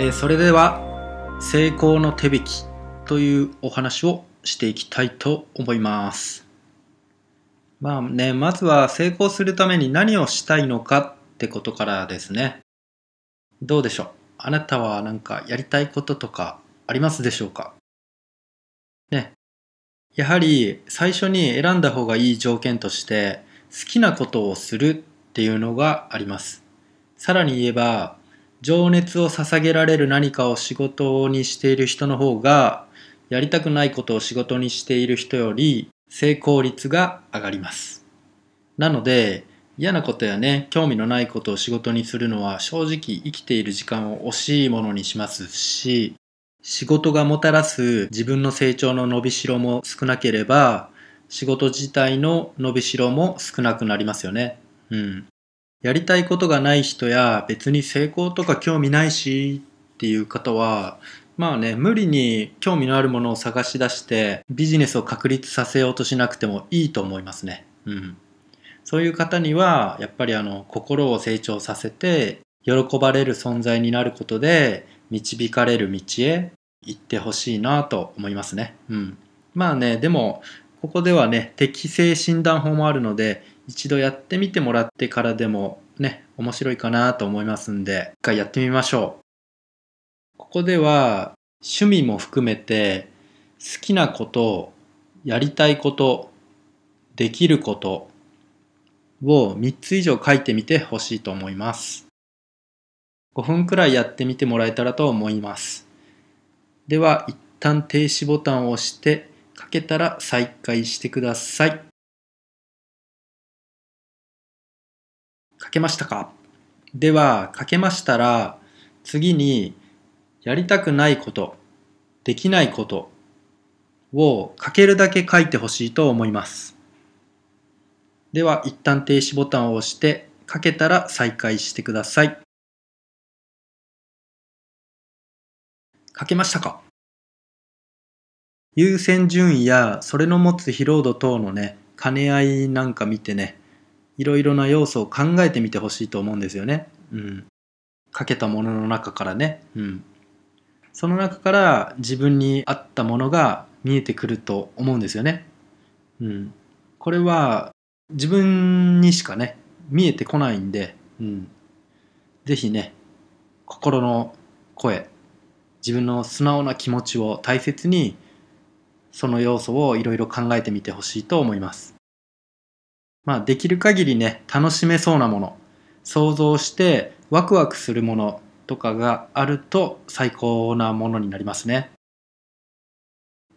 えーそれでは成功の手引きというお話をしていきたいと思います。まあねまずは成功するために何をしたいのかってことからですね。どうでしょう？あなたは何かやりたいこととかありますでしょうか？ね。やはり最初に選んだ方がいい条件として好きなことをするっていうのがあります。さらに言えば情熱を捧げられる何かを仕事にしている人の方がやりたくないことを仕事にしている人より成功率が上がります。なので嫌なことやね興味のないことを仕事にするのは正直生きている時間を惜しいものにしますし仕事がもたらす自分の成長の伸びしろも少なければ仕事自体の伸びしろも少なくなりますよね。うん。やりたいことがない人や別に成功とか興味ないしっていう方はまあね無理に興味のあるものを探し出してビジネスを確立させようとしなくてもいいと思いますね。うん。そういう方にはやっぱりあの心を成長させて喜ばれる存在になることで導かれる道へ行ってほしいなと思いますね。うん。まあねでもここではね適性診断法もあるので一度やってみてもらってからでもね、面白いかなと思いますんで、一回やってみましょう。ここでは趣味も含めて好きなこと、やりたいこと、できることを3つ以上書いてみてほしいと思います。5分くらいやってみてもらえたらと思います。では、一旦停止ボタンを押して書けたら再開してください。書けましたか？では書けましたら次にやりたくないことできないことを書けるだけ書いてほしいと思います。では一旦停止ボタンを押して書けたら再開してください。書けましたか？優先順位やそれの持つ疲労度等のね兼ね合いなんか見てねいろいろな要素を考えてみてほしいと思うんですよね。うん。かけたものの中からね。うん。その中から自分に合ったものが見えてくると思うんですよね。うん。これは自分にしかね、見えてこないんで、うん。ぜひね、心の声、自分の素直な気持ちを大切に、その要素をいろいろ考えてみてほしいと思います。まあ、できる限りね、楽しめそうなもの、想像してワクワクするものとかがあると最高なものになりますね。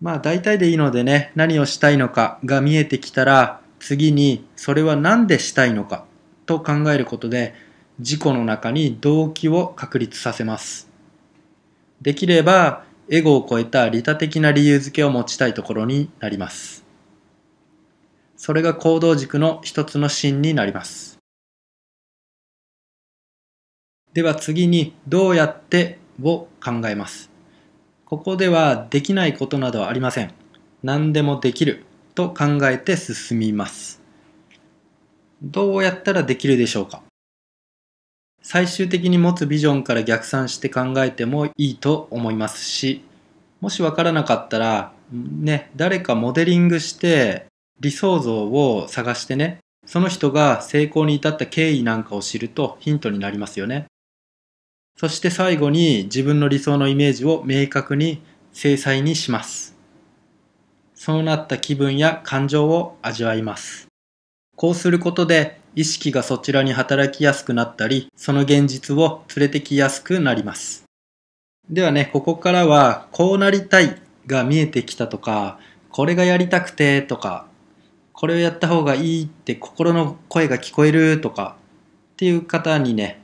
まあ、大体でいいのでね、何をしたいのかが見えてきたら、次にそれは何でしたいのかと考えることで、自己の中に動機を確立させます。できれば、エゴを超えた利他的な理由付けを持ちたいところになります。それが行動軸の一つの芯になります。では次にどうやってを考えます。ここではできないことなどはありません。何でもできると考えて進みます。どうやったらできるでしょうか最終的に持つビジョンから逆算して考えてもいいと思いますし、もしわからなかったら、ね、誰かモデリングして理想像を探してね、その人が成功に至った経緯なんかを知るとヒントになりますよね。そして最後に自分の理想のイメージを明確に精細にします。そうなった気分や感情を味わいます。こうすることで意識がそちらに働きやすくなったり、その現実を連れてきやすくなります。ではね、ここからはこうなりたいが見えてきたとか、これがやりたくてとか、これをやった方がいいって心の声が聞こえるとかっていう方にね、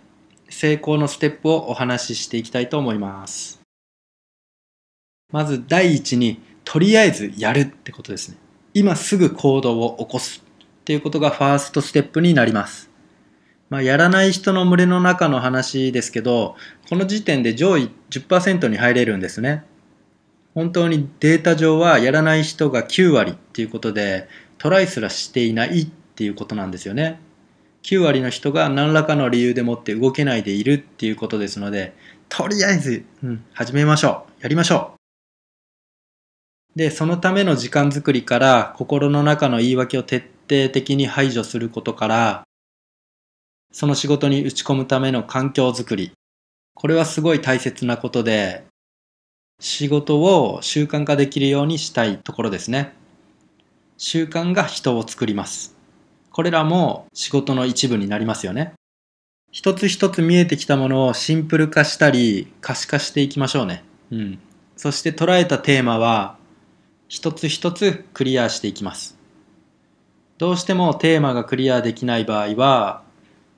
成功のステップをお話ししていきたいと思います。まず第一に、とりあえずやるってことですね。今すぐ行動を起こすっていうことがファーストステップになります。まあ、やらない人の群れの中の話ですけど、この時点で上位10%に入れるんですね。本当にデータ上はやらない人が9割っていうことで、トライすらしていないっていうことなんですよね。9割の人が何らかの理由でもって動けないでいるっていうことですので、とりあえず、うん、始めましょう。やりましょう。で、そのための時間作りから心の中の言い訳を徹底的に排除することから、その仕事に打ち込むための環境づくり。これはすごい大切なことで、仕事を習慣化できるようにしたいところですね。習慣が人を作ります。これらも仕事の一部になりますよね。一つ一つ見えてきたものをシンプル化したり可視化していきましょうね。うん。そして捉えたテーマは一つ一つクリアしていきます。どうしてもテーマがクリアできない場合は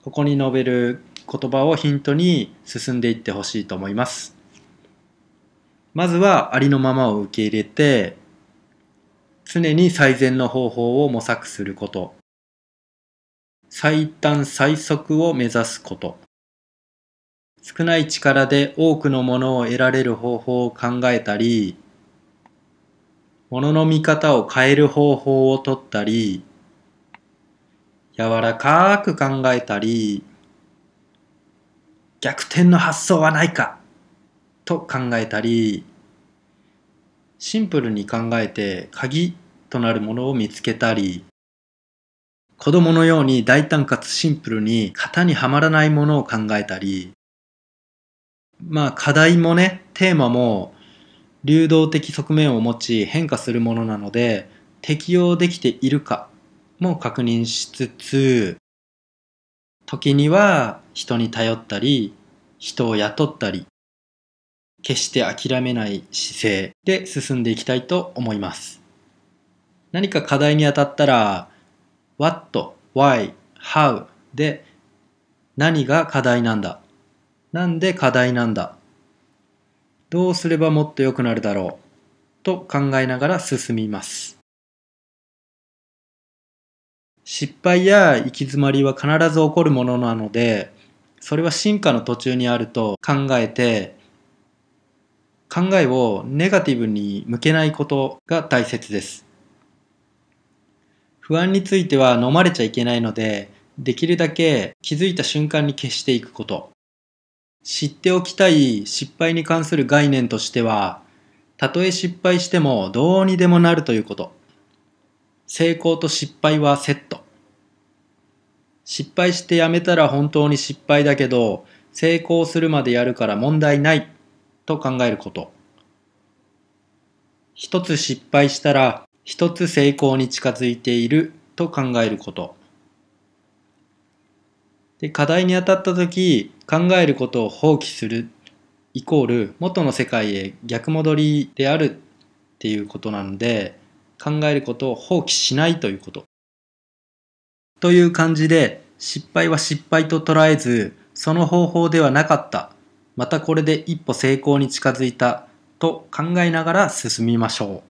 ここに述べる言葉をヒントに進んでいってほしいと思います。まずはありのままを受け入れて、常に最善の方法を模索すること。最短最速を目指すこと。少ない力で多くのものを得られる方法を考えたり、ものの見方を変える方法をとったり、柔らかく考えたり、逆転の発想はないかと考えたり、シンプルに考えて鍵となるものを見つけたり、子供のように大胆かつシンプルに型にはまらないものを考えたり、まあ課題もね、テーマも流動的側面を持ち変化するものなので適用できているかも確認しつつ、時には人に頼ったり、人を雇ったり、決して諦めない姿勢で進んでいきたいと思います。何か課題に当たったら、what, why, how で何が課題なんだなんで課題なんだどうすればもっと良くなるだろうと考えながら進みます。失敗や行き詰まりは必ず起こるものなので、それは進化の途中にあると考えて、考えをネガティブに向けないことが大切です。不安については飲まれちゃいけないので、できるだけ気づいた瞬間に消していくこと。知っておきたい失敗に関する概念としては、たとえ失敗してもどうにでもなるということ。成功と失敗はセット。失敗してやめたら本当に失敗だけど、成功するまでやるから問題ないと考えること。一つ失敗したら一つ成功に近づいていると考えること。で課題に当たった時考えることを放棄するイコール元の世界へ逆戻りであるっていうことなので考えることを放棄しないということ。という感じで、失敗は失敗と捉えず、その方法ではなかった。またこれで一歩成功に近づいた。と考えながら進みましょう。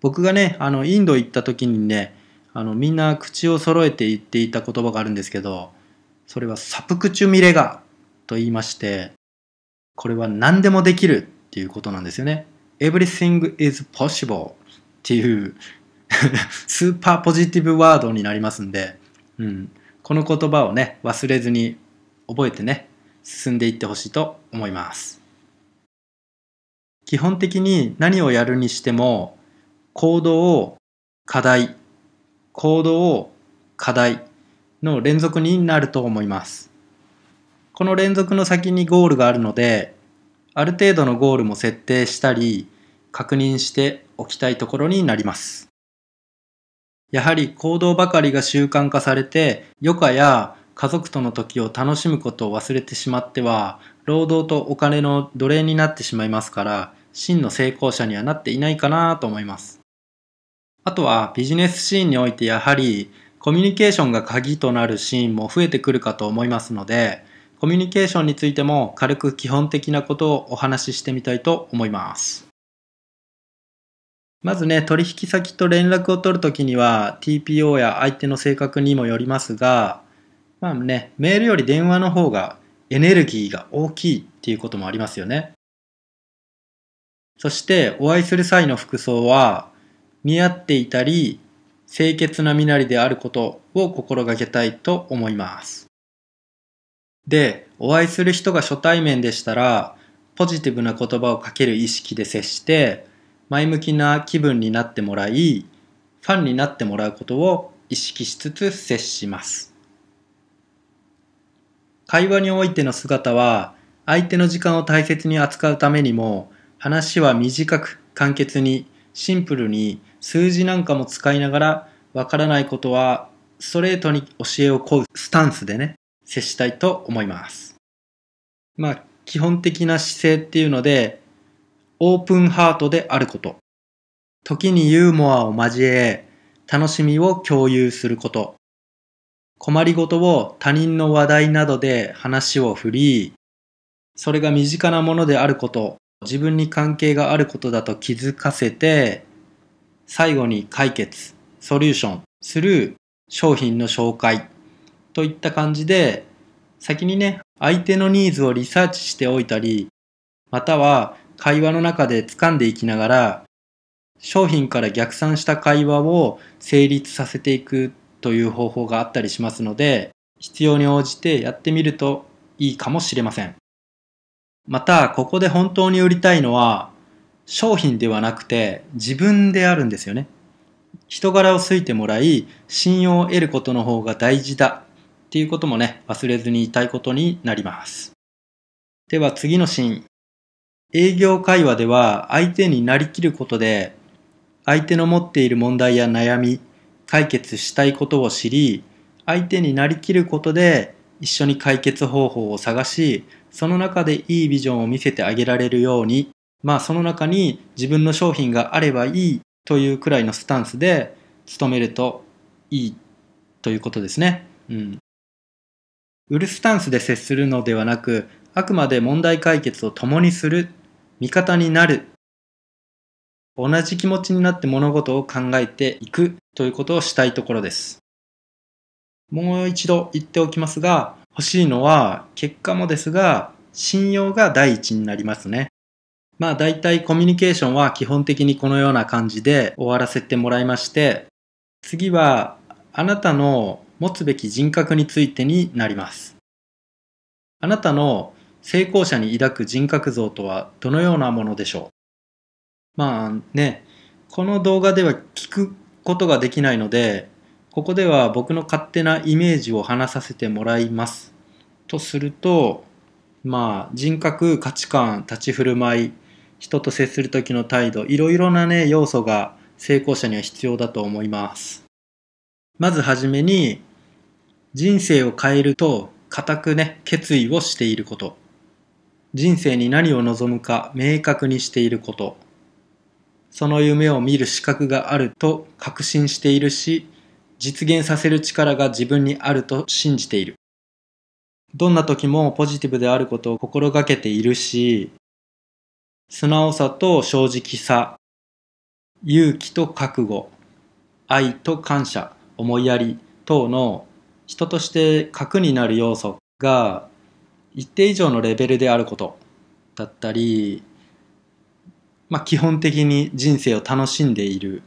僕がね、あの、インド行った時にね、あの、みんな口を揃えて言っていた言葉があるんですけど、それはサプクチュミレガと言いまして、これは何でもできるっていうことなんですよね。everything is possible っていうスーパーポジティブワードになりますんで、うん、この言葉をね、忘れずに覚えてね、進んでいってほしいと思います。基本的に何をやるにしても、行動を課題、行動を課題の連続になると思います。この連続の先にゴールがあるので、ある程度のゴールも設定したり、確認しておきたいところになります。やはり行動ばかりが習慣化されて、余暇や家族との時を楽しむことを忘れてしまっては、労働とお金の奴隷になってしまいますから、真の成功者にはなっていないかなと思います。あとはビジネスシーンにおいてやはりコミュニケーションが鍵となるシーンも増えてくるかと思いますので、コミュニケーションについても軽く基本的なことをお話ししてみたいと思います。まずね、取引先と連絡を取るときには TPO や相手の性格にもよりますが、まあね、メールより電話の方がエネルギーが大きいっていうこともありますよね。そしてお会いする際の服装は似合っていたり清潔な身なりであることを心がけたいと思います。で、お会いする人が初対面でしたら、ポジティブな言葉をかける意識で接して、前向きな気分になってもらい、ファンになってもらうことを意識しつつ接します。会話においての姿は、相手の時間を大切に扱うためにも、話は短く簡潔にシンプルに数字なんかも使いながらわからないことはストレートに教えを請うスタンスでね、接したいと思います。まあ、基本的な姿勢っていうので、オープンハートであること。時にユーモアを交え、楽しみを共有すること。困りごとを他人の話題などで話を振り、それが身近なものであること、自分に関係があることだと気づかせて、最後に解決、ソリューションする商品の紹介といった感じで、先にね、相手のニーズをリサーチしておいたり、または会話の中で掴んでいきながら、商品から逆算した会話を成立させていくという方法があったりしますので、必要に応じてやってみるといいかもしれません。また、ここで本当に売りたいのは、商品ではなくて自分であるんですよね。人柄を好いてもらい、信用を得ることの方が大事だっていうこともね、忘れずに言いたいことになります。では次のシーン。営業会話では相手になりきることで、相手の持っている問題や悩み、解決したいことを知り、相手になりきることで一緒に解決方法を探し、その中でいいビジョンを見せてあげられるように、まあその中に自分の商品があればいいというくらいのスタンスで努めるといいということですね。うん。売るスタンスで接するのではなく、あくまで問題解決を共にする、味方になる、同じ気持ちになって物事を考えていくということをしたいところです。もう一度言っておきますが、欲しいのは結果もですが、信用が第一になりますね。まあ大体コミュニケーションは基本的にこのような感じで終わらせてもらいまして、次はあなたの持つべき人格についてになります。あなたの成功者に抱く人格像とはどのようなものでしょう？まあね、この動画では聞くことができないので、ここでは僕の勝手なイメージを話させてもらいます。とすると、まあ人格、価値観、立ち振る舞い、人と接する時の態度、いろいろなね、要素が成功者には必要だと思います。まずはじめに、人生を変えると固くね、決意をしていること。人生に何を望むか明確にしていること。その夢を見る資格があると確信しているし、実現させる力が自分にあると信じている。どんな時もポジティブであることを心がけているし、素直さと正直さ、勇気と覚悟、愛と感謝、思いやり等の人として核になる要素が一定以上のレベルであることだったり、まあ基本的に人生を楽しんでいる。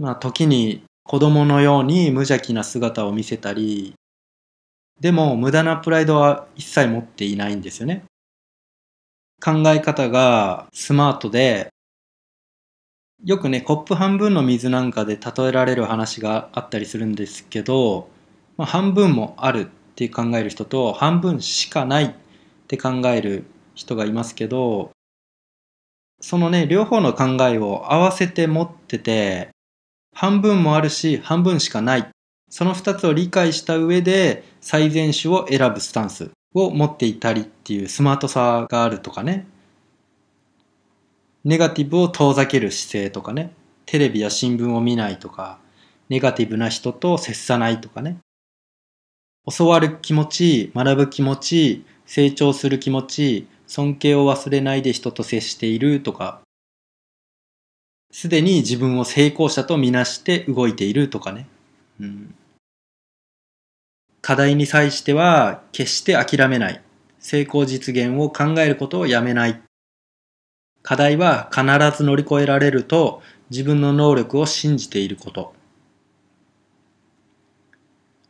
まあ時に子供のように無邪気な姿を見せたり、でも無駄なプライドは一切持っていないんですよね。考え方がスマートで、よくね、コップ半分の水なんかで例えられる話があったりするんですけど、まあ、半分もあるって考える人と、半分しかないって考える人がいますけど、そのね、両方の考えを合わせて持ってて、半分もあるし、半分しかない。その二つを理解した上で、最善手を選ぶスタンス。を持っていたりっていうスマートさがあるとかね。ネガティブを遠ざける姿勢とかね。テレビや新聞を見ないとか、ネガティブな人と接さないとかね。教わる気持ち、学ぶ気持ち、成長する気持ち、尊敬を忘れないで人と接しているとか、すでに自分を成功者とみなして動いているとかね。うん課題に際しては決して諦めない。成功実現を考えることをやめない。課題は必ず乗り越えられると自分の能力を信じていること。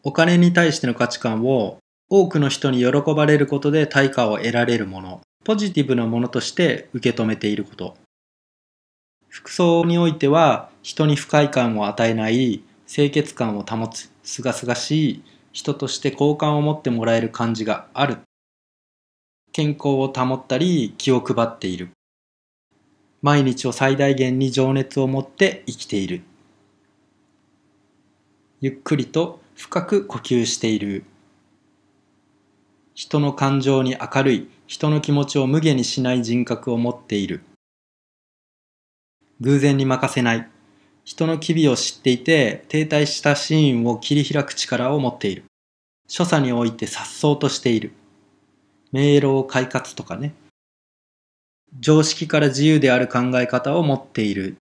お金に対しての価値観を多くの人に喜ばれることで対価を得られるもの、ポジティブなものとして受け止めていること。服装においては人に不快感を与えない清潔感を保つ、すがすがしい人として好感を持ってもらえる感じがある。健康を保ったり気を配っている。毎日を最大限に情熱を持って生きている。ゆっくりと深く呼吸している。人の感情に明るい、人の気持ちを無下にしない人格を持っている。偶然に任せない。人の機微を知っていて、停滞したシーンを切り開く力を持っている。所作において颯爽としている。迷路を快活とかね。常識から自由である考え方を持っている。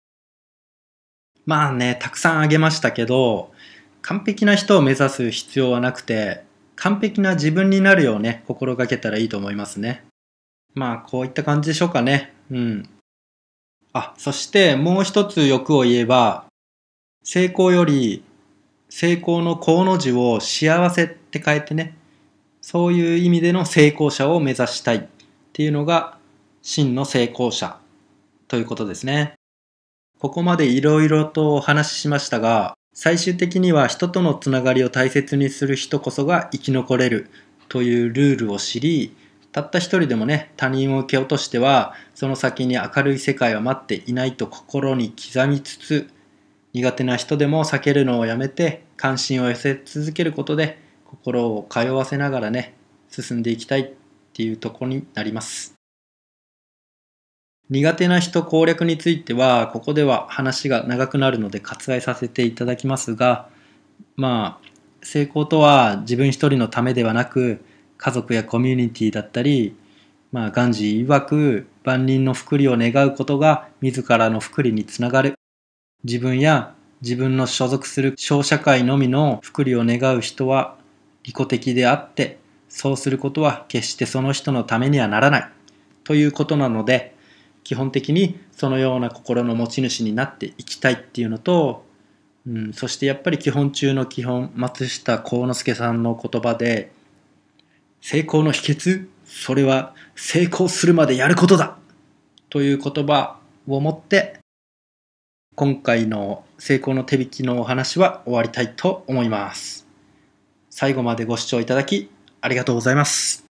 まあね、たくさんあげましたけど、完璧な人を目指す必要はなくて、完璧な自分になるようね、心がけたらいいと思いますね。まあ、こういった感じでしょうかね。うん。あ、そしてもう一つ欲を言えば、成功より成功の功の字を幸せって変えてね、そういう意味での成功者を目指したいっていうのが真の成功者ということですね。ここまでいろいろとお話ししましたが、最終的には人とのつながりを大切にする人こそが生き残れるというルールを知り、たった一人でもね、他人を蹴落としては、その先に明るい世界は待っていないと心に刻みつつ、苦手な人でも避けるのをやめて、関心を寄せ続けることで、心を通わせながらね、進んでいきたいっていうところになります。苦手な人攻略については、ここでは話が長くなるので割愛させていただきますが、まあ、成功とは自分一人のためではなく、家族やコミュニティだったり、まあ、ガンジー曰く万人の福利を願うことが自らの福利につながる。自分や自分の所属する小社会のみの福利を願う人は利己的であって、そうすることは決してその人のためにはならないということなので、基本的にそのような心の持ち主になっていきたいっていうのと、うん、そしてやっぱり基本中の基本、松下幸之助さんの言葉で、成功の秘訣それは成功するまでやることだという言葉をもって今回の成功の手引きのお話は終わりたいと思います。最後までご視聴いただきありがとうございます。